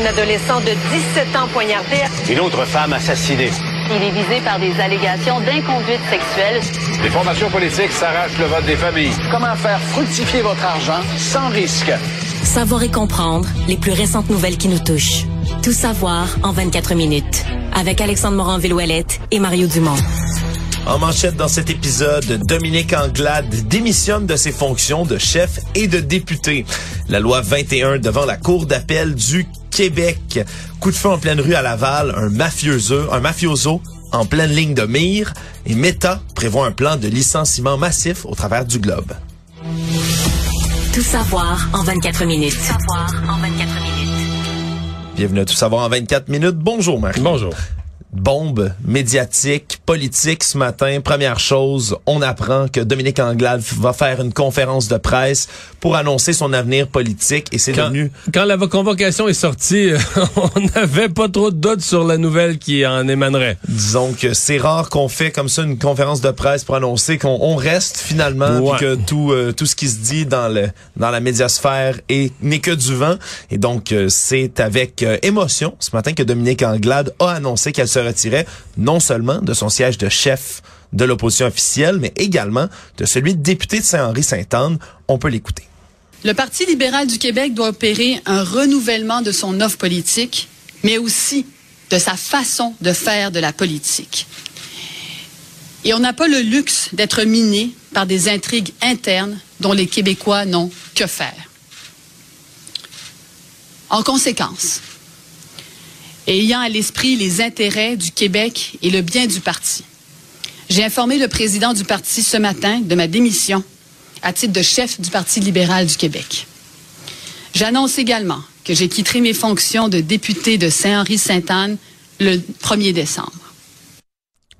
Un adolescent de 17 ans poignardé. Une autre femme assassinée. Il est visé par des allégations d'inconduite sexuelle. Les formations politiques s'arrachent le vote des familles. Comment faire fructifier votre argent sans risque? Savoir et comprendre les plus récentes nouvelles qui nous touchent. Tout savoir en 24 minutes. Avec Alexandre Morin-Villouellette et Mario Dumont. En manchette dans cet épisode, Dominique Anglade démissionne de ses fonctions de chef et de député. La loi 21 devant la Cour d'appel du Québec. Coup de feu en pleine rue à Laval, un mafioso, un mafioso en pleine ligne de mire et Meta prévoit un plan de licenciement massif au travers du globe. Tout savoir en 24 minutes. Tout savoir en 24 minutes. Bienvenue à Tout savoir en 24 minutes. Bonjour Marie. Bonjour. Bombe médiatique, politique ce matin. Première chose, on apprend que Dominique Anglade va faire une conférence de presse pour annoncer son avenir politique et c'est devenu quand la convocation est sortie, on n'avait pas trop de doutes sur la nouvelle qui en émanerait. Disons que c'est rare qu'on fait comme ça une conférence de presse pour annoncer qu'on on reste finalement Ouais. que tout euh, tout ce qui se dit dans le dans la médiasphère est n'est que du vent et donc euh, c'est avec euh, émotion ce matin que Dominique Anglade a annoncé qu'elle se retirait non seulement de son siège de chef de l'opposition officielle mais également de celui de député de Saint-Henri-Sainte-Anne. On peut l'écouter. Le Parti libéral du Québec doit opérer un renouvellement de son offre politique, mais aussi de sa façon de faire de la politique. Et on n'a pas le luxe d'être miné par des intrigues internes dont les Québécois n'ont que faire. En conséquence, ayant à l'esprit les intérêts du Québec et le bien du parti, j'ai informé le président du parti ce matin de ma démission à titre de chef du Parti libéral du Québec. J'annonce également que j'ai quitté mes fonctions de député de Saint-Henri-Sainte-Anne le 1er décembre.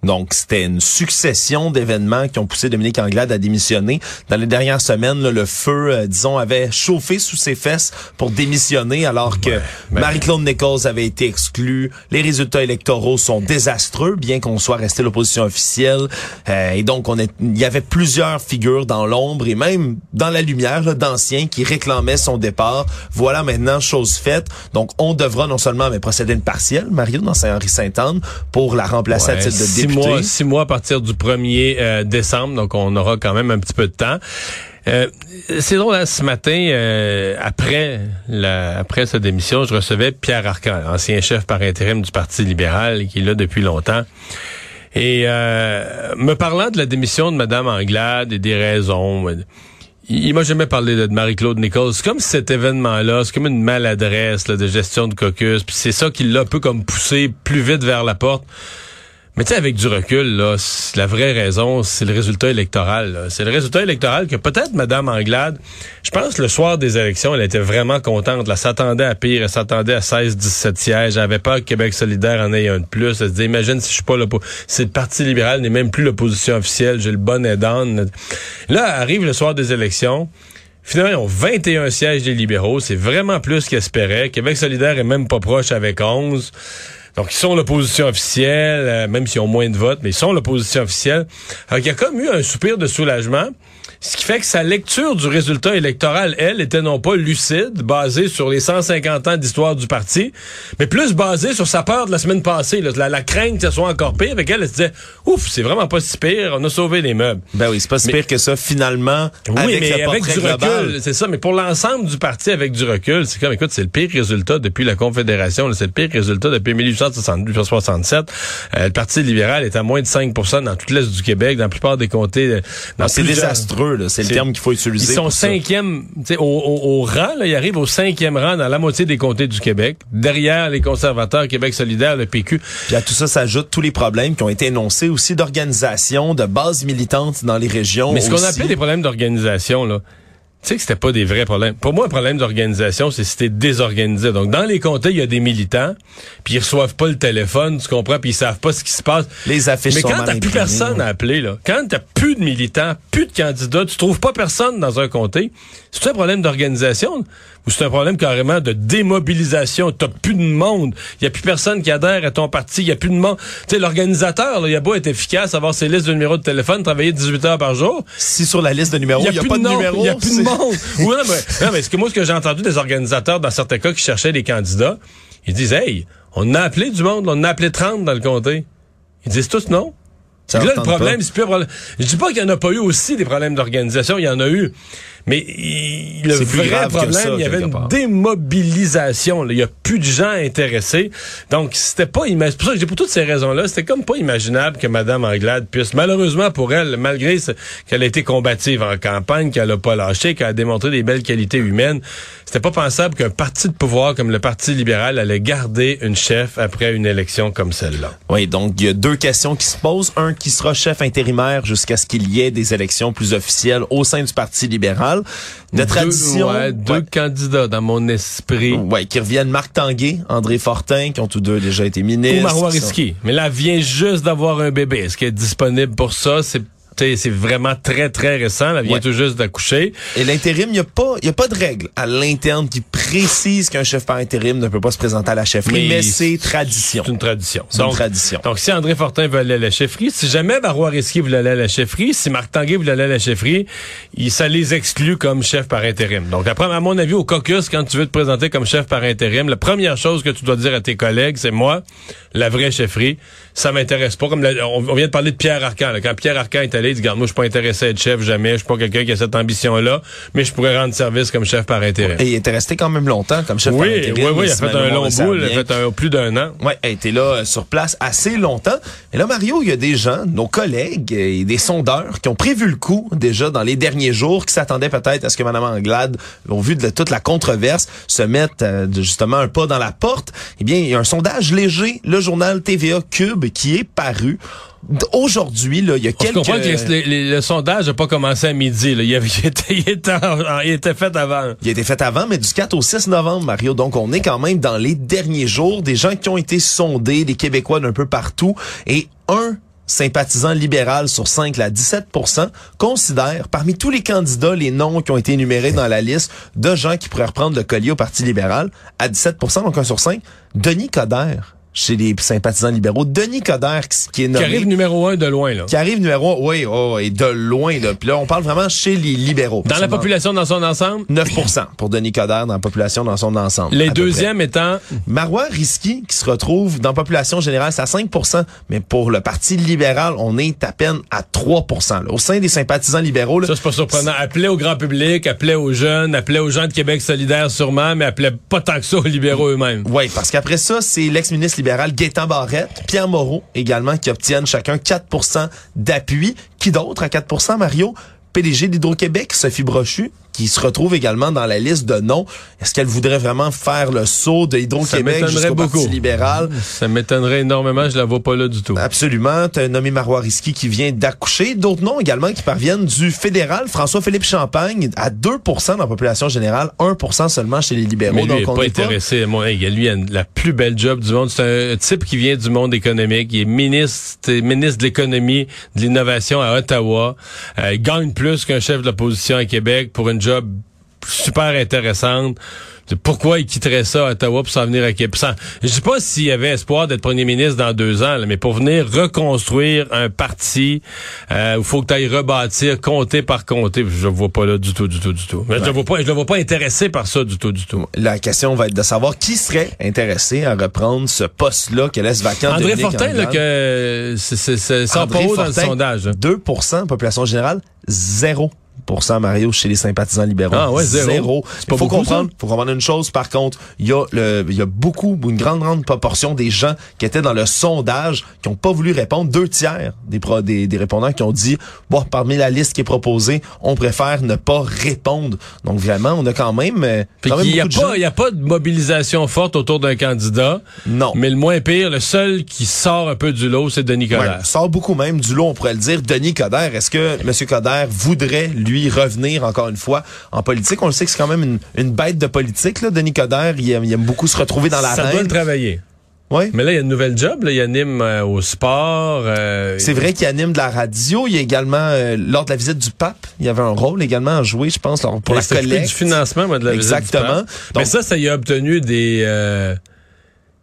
Donc, c'était une succession d'événements qui ont poussé Dominique Anglade à démissionner. Dans les dernières semaines, là, le feu, euh, disons, avait chauffé sous ses fesses pour démissionner, alors que ben- Marie-Claude Nichols avait été exclue. Les résultats électoraux sont désastreux, bien qu'on soit resté l'opposition officielle. Euh, et donc, on est, il y avait plusieurs figures dans l'ombre et même dans la lumière d'anciens qui réclamaient son départ. Voilà maintenant chose faite. Donc, on devra non seulement mais procéder à une partielle, Mario, dans Saint-Henri-Sainte-Anne, pour la remplacer à Ouais, titre de député. Mois, six mois à partir du 1er euh, décembre, donc on aura quand même un petit peu de temps. Euh, c'est drôle, hein, ce matin, euh, après la, après sa démission, je recevais Pierre Arcan, ancien chef par intérim du Parti libéral, qui est là depuis longtemps. Et euh, me parlant de la démission de Mme Anglade et des raisons, il, m'a jamais parlé de, de Marie-Claude Nichols. C'est comme cet événement-là, c'est comme une maladresse là, de gestion de caucus. Puis c'est ça qui l'a un peu comme poussé plus vite vers la porte. Mais tu sais, avec du recul, là, la vraie raison, c'est le résultat électoral. là. C'est le résultat électoral que peut-être Madame Anglade, je pense le soir des élections, elle était vraiment contente. Elle s'attendait à pire, elle s'attendait à 16-17 sièges. Elle avait peur que Québec solidaire en ait un de plus. Elle se disait, imagine si je suis pas l'oppo- si le Parti libéral n'est même plus l'opposition officielle, j'ai le bon aidant. Là, arrive le soir des élections. Finalement, ils ont 21 sièges des libéraux. C'est vraiment plus qu'ils espéraient. Québec solidaire est même pas proche avec 11. Donc, ils sont l'opposition officielle, euh, même s'ils ont moins de votes, mais ils sont l'opposition officielle. Alors, il y a comme eu un soupir de soulagement. Ce qui fait que sa lecture du résultat électoral, elle, était non pas lucide, basée sur les 150 ans d'histoire du parti, mais plus basée sur sa peur de la semaine passée, là, la, la, crainte que ce soit encore pire, avec elle, elle se disait, ouf, c'est vraiment pas si pire, on a sauvé les meubles. Ben oui, c'est pas si pire que ça, finalement, oui, avec mais le avec du recul, c'est ça, mais pour l'ensemble du parti avec du recul, c'est comme, écoute, c'est le pire résultat depuis la Confédération, c'est le pire résultat depuis 1867. Euh, le Parti libéral est à moins de 5% dans toute l'Est du Québec, dans la plupart des comtés. Dans Ah, c'est plusieurs- désastreux, C'est le terme qu'il faut utiliser. Ils sont cinquième, au, au, au rang, là, ils arrivent au cinquième rang dans la moitié des comtés du Québec, derrière les conservateurs, Québec solidaire, le PQ. Puis à tout ça s'ajoutent tous les problèmes qui ont été énoncés aussi d'organisation, de base militante dans les régions. Mais ce qu'on appelait des problèmes d'organisation, là, tu sais que c'était pas des vrais problèmes. Pour moi, un problème d'organisation, c'est si t'es désorganisé. Donc, dans les comtés, il y a des militants, puis ils reçoivent pas le téléphone, tu comprends, puis ils savent pas ce qui se passe. Les affiches Mais quand t'as plus personne à appeler, là, quand t'as plus de militants, plus de candidats, tu trouves pas personne dans un comté, c'est un problème d'organisation ou c'est un problème carrément de démobilisation? T'as plus de monde. Il y a plus personne qui adhère à ton parti. Il y a plus de monde. Tu sais, l'organisateur, là, il a beau être efficace, avoir ses listes de numéros de téléphone, travailler 18 heures par jour. Si sur la liste de numéros, il n'y a, plus pas de, nom, numéro. Il n'y a plus de monde. Oui, non, mais, non, mais ce que moi, ce que j'ai entendu des organisateurs dans certains cas qui cherchaient des candidats, ils disent, hey, on a appelé du monde, on a appelé 30 dans le comté. Ils disent tous non. Ça là, le problème, c'est plus un problème. Je dis pas qu'il n'y en a pas eu aussi des problèmes d'organisation, il y en a eu. Mais il- le vrai problème, ça, il y avait une part. démobilisation. là. Il y a plus de gens intéressés. Donc, c'était pas imaginable. pour ça que pour toutes ces raisons-là, c'était comme pas imaginable que Mme Anglade puisse, malheureusement pour elle, malgré qu'elle a été combative en campagne, qu'elle a pas lâché, qu'elle a démontré des belles qualités humaines, c'était pas pensable qu'un parti de pouvoir comme le Parti libéral allait garder une chef après une élection comme celle-là. Oui, donc il y a deux questions qui se posent. Un qui sera chef intérimaire jusqu'à ce qu'il y ait des élections plus officielles au sein du Parti libéral. De Deux- tradition, ouais, deux ouais, candidats dans mon esprit. ouais, qui reviennent Marc Tanguay, André Fortin, qui ont tous deux déjà été Ou ministres. Marois sont- Risky. Mais là, vient juste d'avoir un bébé. Est-ce qu'elle est disponible pour ça? C'est c'est vraiment très, très récent. Elle vient Ouais. tout juste d'accoucher. Et l'intérim, il n'y a pas, y a pas de règle à l'interne qui précise qu'un chef par intérim ne peut pas se présenter à la chefferie, Mais mais, c'est tradition. C'est une tradition. C'est une tradition. Donc, si André Fortin veut aller à la chefferie, si jamais Marois Risky voulait aller à la chefferie, si Marc Tanguay voulait aller à la chefferie, il, ça les exclut comme chef par intérim. Donc, après, à mon avis, au caucus, quand tu veux te présenter comme chef par intérim, la première chose que tu dois dire à tes collègues, c'est moi, la vraie chefferie, ça m'intéresse pas. Comme la- on, on vient de parler de Pierre Arcan. là. Quand Pierre Arcan est allé, il dit, Regarde, moi, je suis pas intéressé à être chef jamais. Je suis pas quelqu'un qui a cette ambition-là, mais je pourrais rendre service comme chef par intérim. Et il était resté quand même longtemps comme chef par oui, intérim. oui, oui, il a fait un long bout, il a fait un, plus d'un an. Ouais, elle était là euh, sur place assez longtemps. Et là, Mario, il y a des gens, nos collègues et des sondeurs qui ont prévu le coup déjà dans les derniers jours, qui s'attendaient peut-être à ce que Mme Anglade, au vu de toute la controverse, se mette euh, justement un pas dans la porte. Eh bien, il y a un sondage léger, le journal TVA Cube, qui est paru. Aujourd'hui, là, il y a quelques... comprend que les- les- le sondage n'a pas commencé à midi. Là. Il, avait- il était, il, était en- il était fait avant. Il a été fait avant, mais du 4 au 6 novembre, Mario. Donc, on est quand même dans les derniers jours. Des gens qui ont été sondés, des Québécois d'un peu partout. Et un sympathisant libéral sur 5, là, 17% considère, parmi tous les candidats, les noms qui ont été énumérés dans la liste de gens qui pourraient reprendre le collier au Parti libéral, à 17% donc un sur 5, Denis Coderre, chez les sympathisants libéraux. Denis Coderre, qui, qui est Qui nommé arrive numéro un de loin. Là. qui arrive numéro un, oui, oh, et de loin, là. Puis là, on parle vraiment chez les libéraux. Dans la population dans son ensemble, 9% pour Denis Coderre dans la population dans son ensemble. les deuxièmes étant... Marois Risky, qui se retrouve dans la population générale, c'est à 5% mais pour le Parti libéral, on est à peine à 3 là. Au sein des sympathisants libéraux, là, Ça, c'est pas surprenant. Appelait au grand public, appelait aux jeunes, appelait aux gens de Québec solidaire sûrement, mais appelait pas tant que ça aux libéraux eux-mêmes. Oui, parce qu'après ça, c'est l'ex-ministre libéral Gaétan Barrette, Pierre Moreau également, qui obtiennent chacun 4% d'appui. Qui d'autre à 4% Mario? PDG d'Hydro-Québec, Sophie Brochu, qui se retrouve également dans la liste de noms. Est-ce qu'elle voudrait vraiment faire le saut de Hydro-Québec jusqu'au. Parti libéral? Ça m'étonnerait énormément, je la vois pas là du tout. Absolument. Tu as nommé Marois Risky qui vient d'accoucher. D'autres noms également qui parviennent du fédéral. François-Philippe Champagne à 2% dans la population générale, 1% seulement chez les libéraux. Mais lui, il on pas est pas- intéressé. Moi, hey, lui, il a la plus belle job du monde. C'est un type qui vient du monde économique. Il est ministre, ministre de l'économie, de l'innovation à Ottawa. Euh, il gagne plus qu'un chef de l'opposition à Québec pour une job super intéressante. Pourquoi il quitterait ça à Ottawa pour s'en venir à Québec? Je sais pas s'il y avait espoir d'être premier ministre dans deux ans, mais pour venir reconstruire un parti euh, où il faut que tu ailles rebâtir comté par comté, je le vois pas là du tout, du tout, du tout. Je le vois pas, je le vois pas intéressé par ça du tout, du tout. La question va être de savoir qui serait intéressé à reprendre ce poste-là que laisse vacant André Dominique Fortin, là, que c'est, c'est, c'est, ça André pas haut dans le sondage. 2 population générale, 0 Mario chez les sympathisants libéraux. Ah ouais, zéro. C'est pas Il faut beaucoup, comprendre, faut comprendre une chose par contre, il y a le il y a beaucoup une grande grande proportion des gens qui étaient dans le sondage qui ont pas voulu répondre, deux tiers des pro- des, des répondants qui ont dit bon parmi la liste qui est proposée, on préfère ne pas répondre. Donc vraiment, on a quand même euh, quand même il y a pas, il y a pas de mobilisation forte autour d'un candidat. Non. Mais le moins pire, le seul qui sort un peu du lot, c'est Denis Coderre. Ouais, sort beaucoup même du lot, on pourrait le dire. Denis Coderre, est-ce que M. Coderre voudrait, lui, revenir encore une fois en politique? On le sait que c'est quand même une, une bête de politique, là. Denis Coderre, il aime, il aime beaucoup se retrouver dans la Ça doit le travailler. Oui. Mais là, il y a une nouvelle job. Là. Il anime euh, au sport. euh, C'est vrai qu'il anime de la radio. Il y a également, euh, lors de la visite du pape, il y avait un rôle également à jouer, je pense, pour il la collecte. du financement moi, de la visite du Exactement. pape. Mais ça, ça y a obtenu des euh,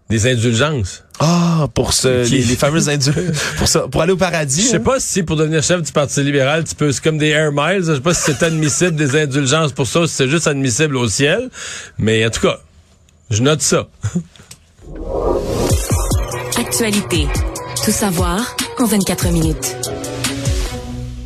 des indulgences. Ah, pour ce, les, les fameuses indus, pour ça, pour aller au paradis. Je sais hein? pas si pour devenir chef du Parti libéral, tu peux, c'est comme des air miles. Je sais pas si c'est admissible des indulgences pour ça, ou si c'est juste admissible au ciel. Mais en tout cas, je note ça. Actualité. Tout savoir en 24 minutes.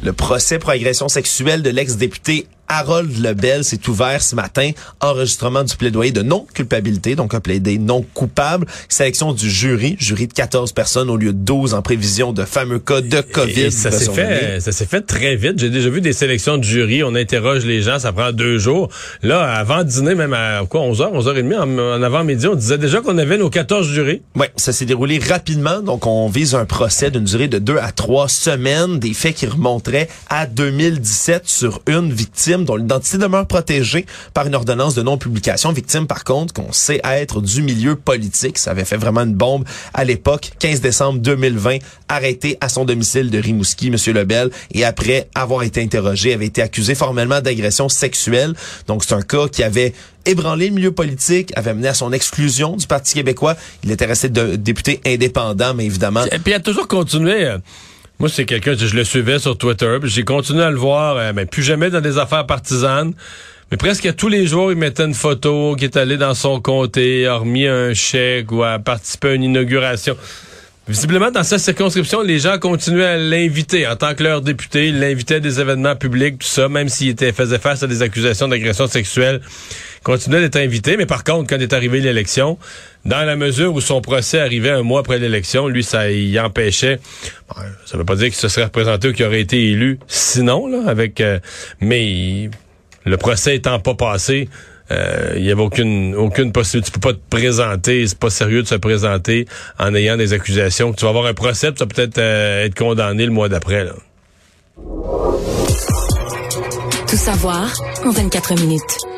Le procès pour agression sexuelle de l'ex-député Harold Lebel s'est ouvert ce matin. Enregistrement du plaidoyer de non-culpabilité, donc un plaidoyer non coupable. Sélection du jury, jury de 14 personnes au lieu de 12 en prévision de fameux cas de COVID. Et ça s'est fait, ça s'est fait très vite. J'ai déjà vu des sélections de jury. On interroge les gens, ça prend deux jours. Là, avant dîner, même à quoi, 11h, 11h30, en, en avant-midi, on disait déjà qu'on avait nos 14 jurys. Oui, ça s'est déroulé rapidement. Donc, on vise un procès d'une durée de deux à trois semaines. Des faits qui remonteraient à 2017 sur une victime dont l'identité demeure protégée par une ordonnance de non-publication. Victime, par contre, qu'on sait être du milieu politique. Ça avait fait vraiment une bombe à l'époque. 15 décembre 2020, arrêté à son domicile de Rimouski, Monsieur Lebel, et après avoir été interrogé, avait été accusé formellement d'agression sexuelle. Donc, c'est un cas qui avait ébranlé le milieu politique, avait mené à son exclusion du Parti québécois. Il était resté député indépendant, mais évidemment... Et puis il a toujours continué. Moi, c'est quelqu'un, je le suivais sur Twitter, puis j'ai continué à le voir, euh, mais plus jamais dans des affaires partisanes. Mais presque tous les jours, il mettait une photo qui est allé dans son comté, a remis un chèque ou a participé à une inauguration. Visiblement, dans sa circonscription, les gens continuaient à l'inviter. En tant que leur député, ils l'invitaient à des événements publics, tout ça, même s'il était, faisait face à des accusations d'agression sexuelle. Il continuait d'être invité, mais par contre, quand est arrivée l'élection, dans la mesure où son procès arrivait un mois après l'élection, lui, ça y empêchait. Bon, ça veut pas dire qu'il se serait représenté ou qu'il aurait été élu. Sinon, là, avec... euh, mais le procès étant pas passé, euh, il y avait aucune aucune possibilité. Tu peux pas te présenter, c'est pas sérieux de se présenter en ayant des accusations. Tu vas avoir un procès, tu vas peut-être euh, être condamné le mois d'après. Tout savoir en 24 minutes.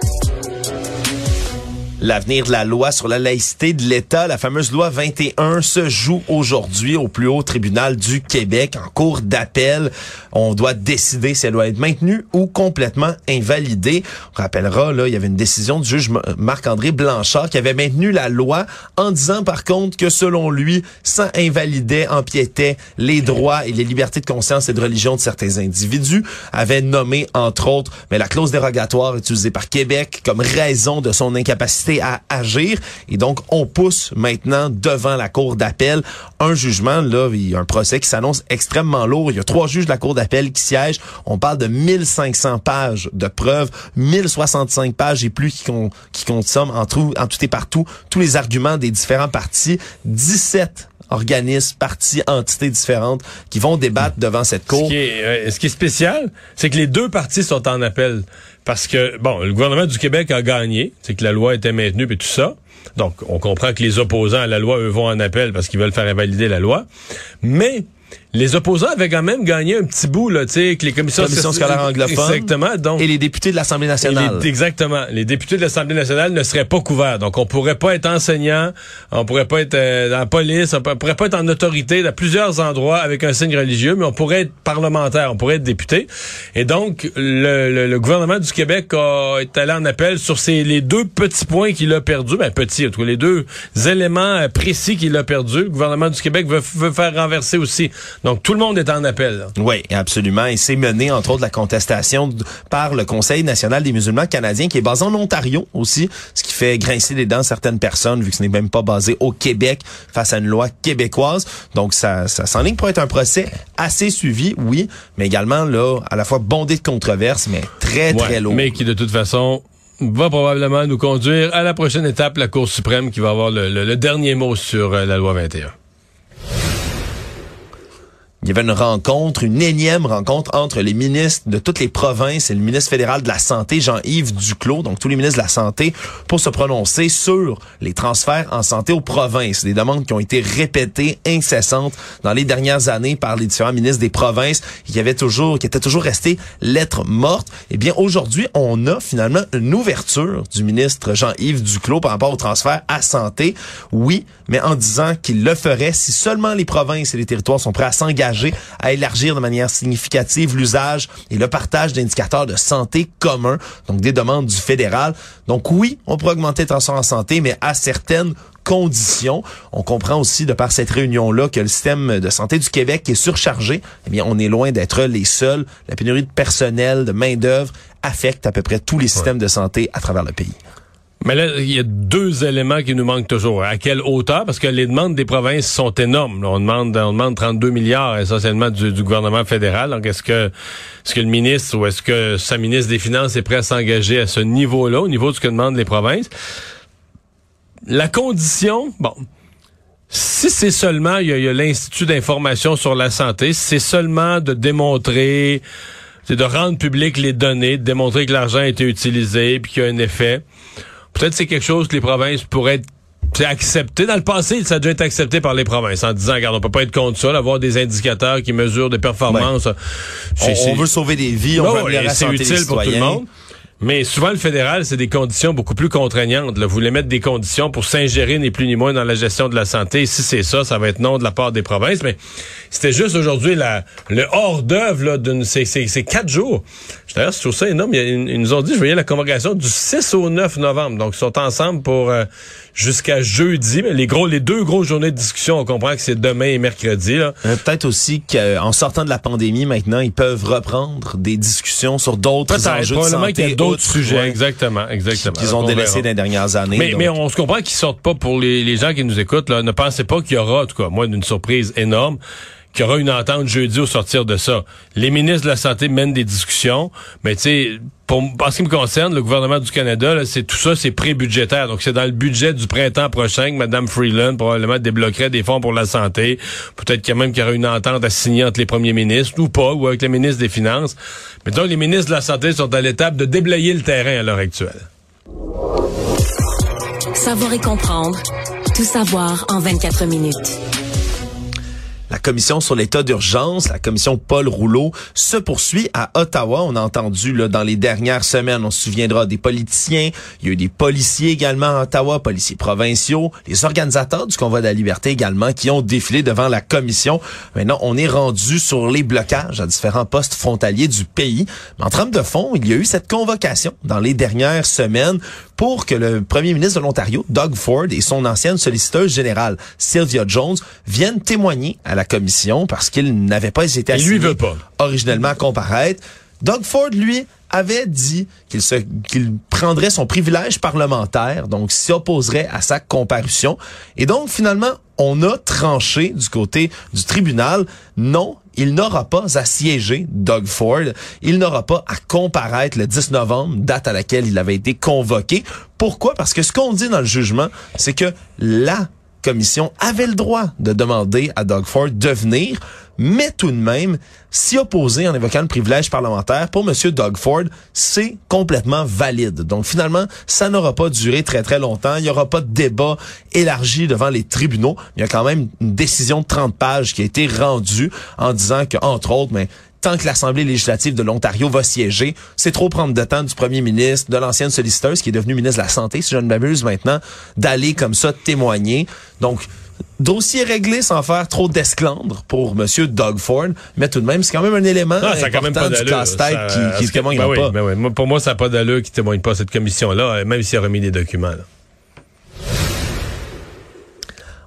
L'avenir de la loi sur la laïcité de l'État, la fameuse loi 21, se joue aujourd'hui au plus haut tribunal du Québec en cours d'appel. On doit décider si elle doit être maintenue ou complètement invalidée. On rappellera, là, il y avait une décision du juge Marc-André Blanchard qui avait maintenu la loi en disant par contre que selon lui, ça invalidait, empiétait les droits et les libertés de conscience et de religion de certains individus, avait nommé entre autres mais la clause dérogatoire utilisée par Québec comme raison de son incapacité à agir. Et donc on pousse maintenant devant la cour d'appel un jugement. Là il y a un procès qui s'annonce extrêmement lourd. Il y a trois juges de la cour d'appel qui siègent. On parle de 1500 pages de preuves 1065 pages et plus qui, con, qui consomment en tout en tout et partout tous les arguments des différents partis. 17 organismes, partis, entités différentes qui vont débattre devant cette cour. Ce qui est, euh, ce qui est spécial, c'est que les deux partis sont en appel. Parce que, bon, le gouvernement du Québec a gagné, c'est que la loi était maintenue et tout ça. Donc, on comprend que les opposants à la loi, eux, vont en appel parce qu'ils veulent faire invalider la loi. Mais les opposants avaient quand même gagné un petit bout, là, tu sais, que les commissions, Commission scolaire anglophone. Exactement. Donc, Et les députés de l'Assemblée nationale. les- exactement. Les députés de l'Assemblée nationale ne seraient pas couverts. Donc, on pourrait pas être enseignant, on pourrait pas être euh, dans la police, on pourrait pas être en autorité à plusieurs endroits avec un signe religieux, mais on pourrait être parlementaire, on pourrait être député. Et donc, le, le- le gouvernement du Québec a, est allé en appel sur ces, les deux petits points qu'il a perdus, ben petits, en tout cas, les deux éléments euh, précis qu'il a perdus. Le gouvernement du Québec veut, veut faire renverser aussi. Donc, tout le monde est en appel. là. Oui, absolument. Et c'est mené, entre autres, la contestation par le Conseil national des musulmans canadiens, qui est basé en Ontario aussi, ce qui fait grincer les dents certaines personnes, vu que ce n'est même pas basé au Québec face à une loi québécoise. Donc, ça, ça s'enligne pour être un procès assez suivi, oui, mais également, là, à la fois bondé de controverses, mais très, très lourd. Mais qui, de toute façon, va probablement nous conduire à la prochaine étape, la Cour suprême, qui va avoir le, le- le dernier mot sur euh, la loi 21. Il y avait une rencontre, une énième rencontre entre les ministres de toutes les provinces et le ministre fédéral de la Santé, Jean-Yves Duclos, donc tous les ministres de la Santé, pour se prononcer sur les transferts en santé aux provinces. Des demandes qui ont été répétées, incessantes, dans les dernières années par les différents ministres des provinces, qui avaient toujours, qui étaient toujours restés lettres mortes. Eh bien, aujourd'hui, on a finalement une ouverture du ministre Jean-Yves Duclos par rapport au transfert à santé. Oui, mais en disant qu'il le ferait si seulement les provinces et les territoires sont prêts à s'engager à élargir de manière significative l'usage et le partage d'indicateurs de santé communs, donc des demandes du fédéral. Donc oui, on peut augmenter les transferts en santé, mais à certaines conditions. On comprend aussi de par cette réunion-là que le système de santé du Québec est surchargé. Eh bien, on est loin d'être les seuls. La pénurie de personnel, de main-d'œuvre affecte à peu près tous les systèmes de santé à travers le pays. Mais là, il y a deux éléments qui nous manquent toujours. À quelle hauteur? Parce que les demandes des provinces sont énormes. On demande, on demande 32 milliards essentiellement du, gouvernement fédéral. Donc, est-ce que, est-ce que le ministre ou est-ce que sa ministre des Finances est prêt à s'engager à ce niveau-là, au niveau de ce que demandent les provinces? La condition, bon, si c'est seulement, il y a, il y a l'Institut d'information sur la santé, si c'est seulement de démontrer, c'est de rendre public les données, de démontrer que l'argent a été utilisé puis qu'il y a un effet. Peut-être c'est quelque chose que les provinces pourraient être c'est accepté. Dans le passé, ça a déjà été accepté par les provinces en disant, regarde, on peut pas être contre ça, avoir des indicateurs qui mesurent des performances. On, on veut sauver des vies, on Ouais, veut améliorer la c'est santé des utile pour tout le citoyens. monde. Mais souvent, le fédéral, c'est des conditions beaucoup plus contraignantes. Là. Vous voulez mettre des conditions pour s'ingérer, ni plus ni moins, dans la gestion de la santé. Si c'est ça, ça va être non de la part des provinces. Mais c'était juste aujourd'hui le hors-d'œuvre d'une... C'est, c'est, c'est quatre jours. D'ailleurs, je trouve ça énorme. Ils, ils nous ont dit, je voyais la convocation du 6 au 9 novembre. Donc, ils sont ensemble pour euh, jusqu'à jeudi. Mais les gros, les deux grosses journées de discussion, on comprend que c'est demain et mercredi. Là. Euh, Peut-être aussi qu'en sortant de la pandémie, maintenant, ils peuvent reprendre des discussions sur d'autres enjeux de probablement santé. qu'il y a d'autres outre, sujets. ouais, Exactement, exactement. Qu'ils ont On délaissés verra. dans les dernières années. Mais, donc. mais on se comprend qu'ils sortent pas pour les, les gens qui nous écoutent. Là, ne pensez pas qu'il y aura, en tout cas, moi, une surprise énorme, qu'il y aura une entente jeudi au sortir de ça. Les ministres de la Santé mènent des discussions, mais tu sais, pour, ce qui me concerne, le gouvernement du Canada, c'est tout ça, c'est pré-budgétaire. Donc, c'est dans le budget du printemps prochain que Mme Freeland probablement débloquerait des fonds pour la santé. Peut-être qu'il y a même qu'il y aura une entente à signer entre les premiers ministres, ou pas, ou avec les ministres des Finances. Mais donc, les ministres de la Santé sont à l'étape de déblayer le terrain à l'heure actuelle. Savoir et comprendre. Tout savoir en 24 minutes. La commission sur l'état d'urgence, la commission Paul Rouleau, se poursuit à Ottawa. On a entendu là, dans les dernières semaines, on se souviendra des politiciens, il y a eu des policiers également à Ottawa, policiers provinciaux, les organisateurs du convoi de la liberté également qui ont défilé devant la commission. Maintenant, on est rendu sur les blocages à différents postes frontaliers du pays. Mais en trame de fond, il y a eu cette convocation dans les dernières semaines pour que le premier ministre de l'Ontario, Doug Ford, et son ancienne solliciteuse générale, Sylvia Jones, viennent témoigner à la commission parce qu'ils n'avaient pas été Il lui assignés veut pas. originellement à comparaître. Doug Ford, lui, avait dit qu'il se qu'il prendrait son privilège parlementaire, donc s'opposerait à sa comparution. Et donc, finalement, on a tranché du côté du tribunal. Non, il n'aura pas à siéger, Doug Ford. Il n'aura pas à comparaître le 10 novembre, date à laquelle il avait été convoqué. Pourquoi? Parce que ce qu'on dit dans le jugement, c'est que la commission avait le droit de demander à Doug Ford de venir, mais tout de même s'y opposer en évoquant le privilège parlementaire. Pour M. Doug Ford, c'est complètement valide. Donc finalement, ça n'aura pas duré très très longtemps. Il n'y aura pas de débat élargi devant les tribunaux. Il y a quand même une décision de 30 pages qui a été rendue en disant que, entre autres, mais tant que l'Assemblée législative de l'Ontario va siéger, c'est trop prendre de temps du premier ministre, de l'ancienne solliciteuse qui est devenue ministre de la Santé, si je ne m'abuse maintenant, d'aller comme ça témoigner. Donc, dossier réglé sans faire trop d'esclandre pour Monsieur Doug Ford, mais tout de même, c'est quand même un élément non, ça important quand même pas du casse-tête qui, qui témoigne ben oui, pas. ben oui. Pour moi, ça n'a pas d'allure qui témoigne pas cette commission-là, même s'il a remis des documents. Là.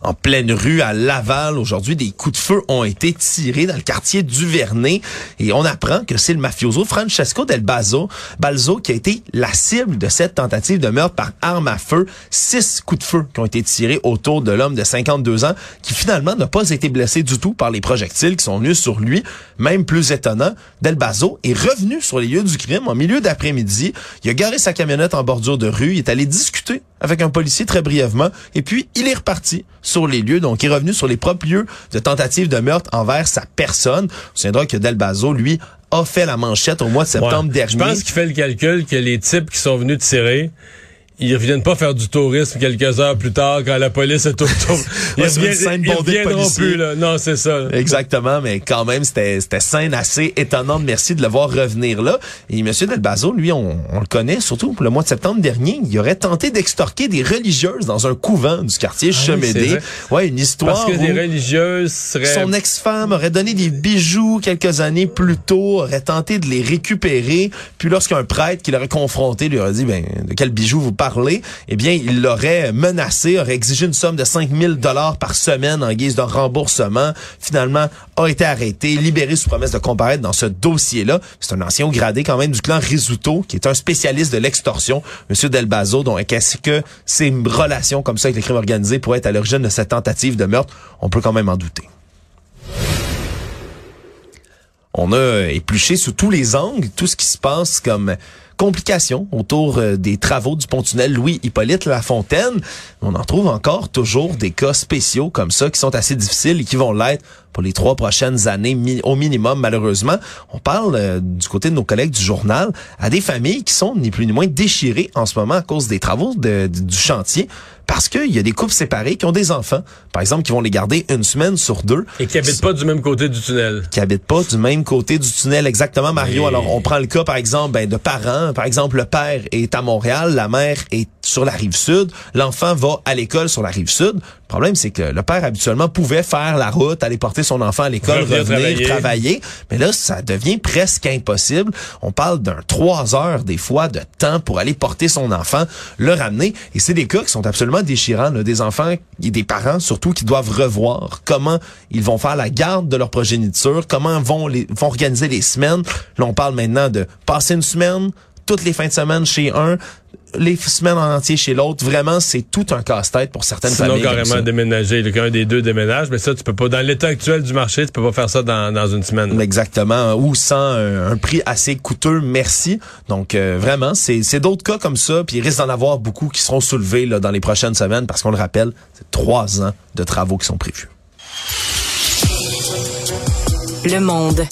En pleine rue à Laval. Aujourd'hui, des coups de feu ont été tirés dans le quartier du Vernet et on apprend que c'est le mafioso Francesco Del Balzo, Balzo qui a été la cible de cette tentative de meurtre par arme à feu. Six coups de feu qui ont été tirés autour de l'homme de 52 ans qui finalement n'a pas été blessé du tout par les projectiles qui sont venus sur lui. Même plus étonnant, Del Balzo est revenu sur les lieux du crime en milieu d'après-midi. Il a garé sa camionnette en bordure de rue. Il est allé discuter avec un policier très brièvement et puis il est reparti les lieux. Donc, il est revenu sur les propres lieux de tentative de meurtre envers sa personne. On se que Del Bazo, lui, a fait la manchette au mois de septembre Ouais. dernier. Je pense qu'il fait le calcul que les types qui sont venus tirer, ils reviennent pas faire du tourisme quelques heures plus tard quand la police est autour. Ils, Ouais, reviennent- ils reviendront plus, là. Non, c'est ça. Exactement, mais quand même, c'était c'était scène assez étonnante. Merci de le voir revenir là. Et M. Delbazo, lui, on, on le connaît, surtout pour le mois de septembre dernier, il aurait tenté d'extorquer des religieuses dans un couvent du quartier Ah Chemédé. ouais, une histoire Parce que où des religieuses seraient... son ex-femme aurait donné des bijoux quelques années plus tôt, aurait tenté de les récupérer. Puis lorsqu'un prêtre qui l'aurait confronté lui aurait dit, ben, de quel bijoux vous parlez? Eh bien, il l'aurait menacé, aurait exigé une somme de 5000 dollars par semaine en guise de remboursement. Finalement, a été arrêté, libéré sous promesse de comparaître dans ce dossier-là. C'est un ancien gradé quand même du clan Risuto, qui est un spécialiste de l'extorsion. Monsieur Delbazo, donc est-ce que ces relations comme ça avec les crimes organisés pourraient être à l'origine de cette tentative de meurtre? On peut quand même en douter. On a épluché sous tous les angles tout ce qui se passe comme complications autour euh, des travaux du pont-tunnel Louis-Hippolyte Lafontaine. On en trouve encore toujours des cas spéciaux comme ça qui sont assez difficiles et qui vont l'être pour les trois prochaines années au minimum, malheureusement. On parle euh, du côté de nos collègues du journal à des familles qui sont ni plus ni moins déchirées en ce moment à cause des travaux du chantier parce qu'il y a des couples séparés qui ont des enfants, par exemple, qui vont les garder une semaine sur deux Et qui habitent pas du même côté du tunnel. qui habitent pas du même côté du tunnel exactement Mario. Alors on prend le cas par exemple ben, de parents, par exemple le père est à Montréal, la mère est sur la rive sud, l'enfant va à l'école sur la rive sud. Le problème c'est que le père habituellement pouvait faire la route, aller porter son enfant à l'école, Revenir travailler, mais là ça devient presque impossible. On parle d'un trois heures des fois de temps pour aller porter son enfant, le ramener et c'est des cas qui sont absolument déchirants, là. des enfants et des parents surtout qui doivent revoir comment ils vont faire la garde de leur progéniture, comment vont les vont organiser les semaines. Là on parle maintenant de passer une semaine toutes les fins de semaine chez un, les semaines en entier chez l'autre. Vraiment, c'est tout un casse-tête pour certaines Sinon, familles. comme carrément déménager. Qu'un des deux déménage, mais ça, tu peux pas. Dans l'état actuel du marché, tu peux pas faire ça dans, dans une semaine. là. Exactement, ou sans un, un prix assez coûteux, merci. Donc euh, vraiment, c'est c'est d'autres cas comme ça, puis il risque d'en avoir beaucoup qui seront soulevés là, dans les prochaines semaines, parce qu'on le rappelle, c'est trois ans de travaux qui sont prévus. Le monde.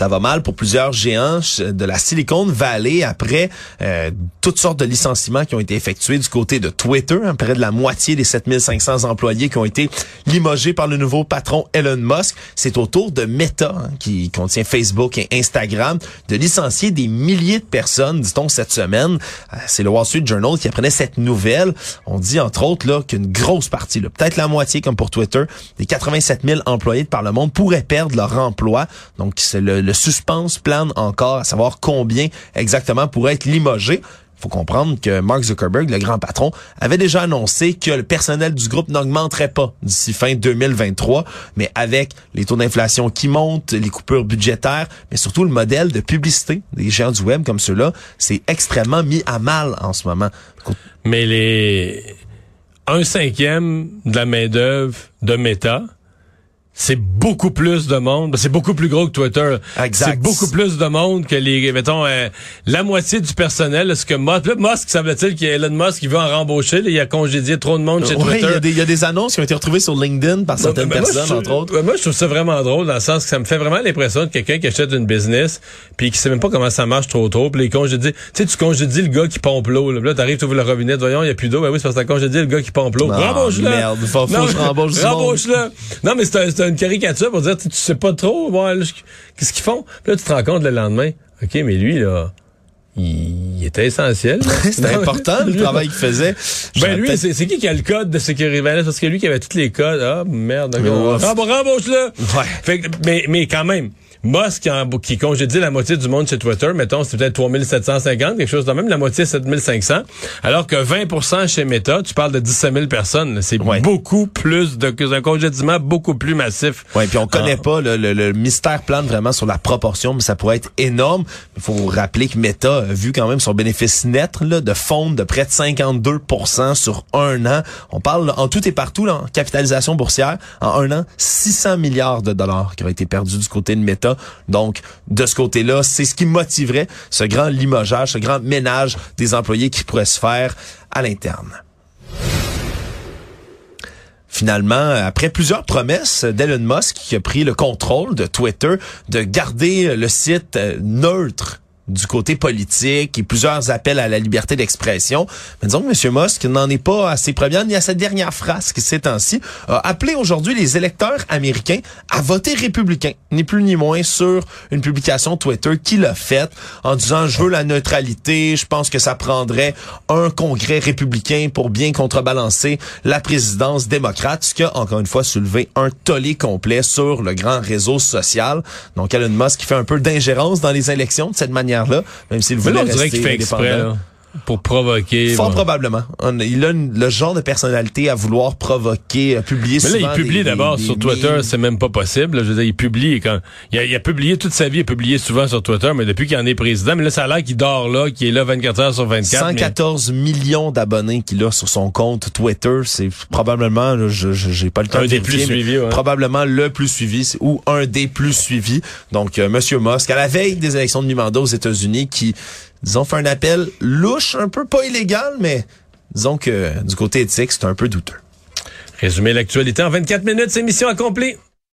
Ça va mal pour plusieurs géants de la Silicon Valley après euh, toutes sortes de licenciements qui ont été effectués du côté de Twitter. hein, près de la moitié des 7500 employés qui ont été limogés par le nouveau patron Elon Musk. C'est au tour de Meta, hein, qui contient Facebook et Instagram, de licencier des milliers de personnes, dit-on, cette semaine. Euh, C'est le Wall Street Journal qui apprenait cette nouvelle. On dit, entre autres, là qu'une grosse partie, peut-être la moitié comme pour Twitter, des 87 000 employés de par le monde pourraient perdre leur emploi. Donc, c'est le, le suspense plane encore à savoir combien exactement pourrait être limogé. faut comprendre que Mark Zuckerberg, le grand patron, avait déjà annoncé que le personnel du groupe n'augmenterait pas d'ici fin 2023, mais avec les taux d'inflation qui montent, les coupures budgétaires, mais surtout le modèle de publicité des géants du web comme ceux-là, c'est extrêmement mis à mal en ce moment. Mais les un cinquième de la main d'œuvre de Meta, c'est beaucoup plus de monde. C'est beaucoup plus gros que Twitter. Exact. C'est beaucoup plus de monde que les, mettons, euh, la moitié du personnel. Ce que Musk, là, Musk, semble-t-il qu'il y a Elon Musk qui veut en rembaucher. Là, il a congédié trop de monde chez Ouais, Twitter. Il y, a des- il y a des annonces qui ont été retrouvées sur LinkedIn par certaines Ben, ben, moi, personnes, je- entre autres. ben, moi, je trouve ça vraiment drôle dans le sens que ça me fait vraiment l'impression de quelqu'un qui achète une business puis qui sait même pas comment ça marche trop trop. Puis les congédies, tu sais, tu congédies le gars qui pompe l'eau. Là, là t'arrives, tu ouvres le robinet, voyons, il y a plus d'eau. Ben oui, c'est parce que t'as congédié le gars qui pompe l'eau. Ah, Rembauche-le. merde, faut- faut que je rembauche du monde. Rembauche-le. Non, mais c'est un- c'est une caricature pour dire, tu, tu sais pas trop, je- qu'est-ce qu'ils font. Puis là, tu te rends compte le lendemain. OK, mais lui, là, il, était essentiel. C'était Non, important, le travail qu'il faisait. ben lui, c'est qui qui a le code de sécurité? Ben Parce que lui qui avait tous les codes. Ah, merde. D'accord. ouais. Rembo- Rembauche-le. Ouais. Fait que- mais, mais quand même, Musk qui, en- qui congédie la moitié du monde chez Twitter, mettons, c'est peut-être 3750, quelque chose de même, la moitié 7500, alors que 20% chez Meta, tu parles de 17 000 personnes. C'est Ouais. beaucoup plus de, un congédiement beaucoup plus massif. Ouais, puis on connaît Ah. pas le, le- le mystère plane vraiment sur la proportion, mais ça pourrait être énorme. Il faut rappeler que Meta a vu quand même son bénéfice net là, de fonds de près de 52% sur un an. On parle là, en tout et partout là, en capitalisation boursière en un an 600 milliards de dollars qui auraient été perdus du côté de Meta. Donc de ce côté-là, c'est ce qui motiverait ce grand limogeage, ce grand ménage des employés qui pourrait se faire à l'interne. Finalement, après plusieurs promesses d'Elon Musk qui a pris le contrôle de Twitter, de garder le site euh, neutre du côté politique et plusieurs appels à la liberté d'expression. Mais disons que M. Musk n'en est pas à ses premières ni à sa dernière phrase qui ces temps-ci a appelé aujourd'hui les électeurs américains à voter républicain, ni plus ni moins sur une publication Twitter qu'il a faite en disant je veux la neutralité, je pense que ça prendrait un congrès républicain pour bien contrebalancer la présidence démocrate, ce qui a encore une fois soulevé un tollé complet sur le grand réseau social. Donc Elon Musk qui fait un peu d'ingérence dans les élections de cette manière-là, même s'il voulait là, on dirait rester qu'il fait exprès, là, pour provoquer. Fort bon. probablement. Il a une- le genre de personnalité à vouloir provoquer, à publier Mais là, il publie d'abord sur Twitter, c'est même pas possible. là. Je veux dire, il publie quand il a, il a publié toute sa vie, il a publié souvent sur Twitter, mais depuis qu'il en est président, mais là, ça a l'air qu'il dort là, qu'il est là 24 heures sur 24. mais- 114 millions d'abonnés qu'il a sur son compte Twitter, c'est probablement, là, je je- j'ai pas le temps Un de des vérifier, plus suivis, ouais. probablement le plus suivi ou un des plus suivis. Donc, euh, Monsieur Musk, à la veille des élections de mi-mandat aux États-Unis, qui, disons, fait un appel louche, un peu pas illégal, mais disons que du côté éthique, c'est un peu douteux. Résumer l'actualité en 24 minutes, c'est mission accomplie.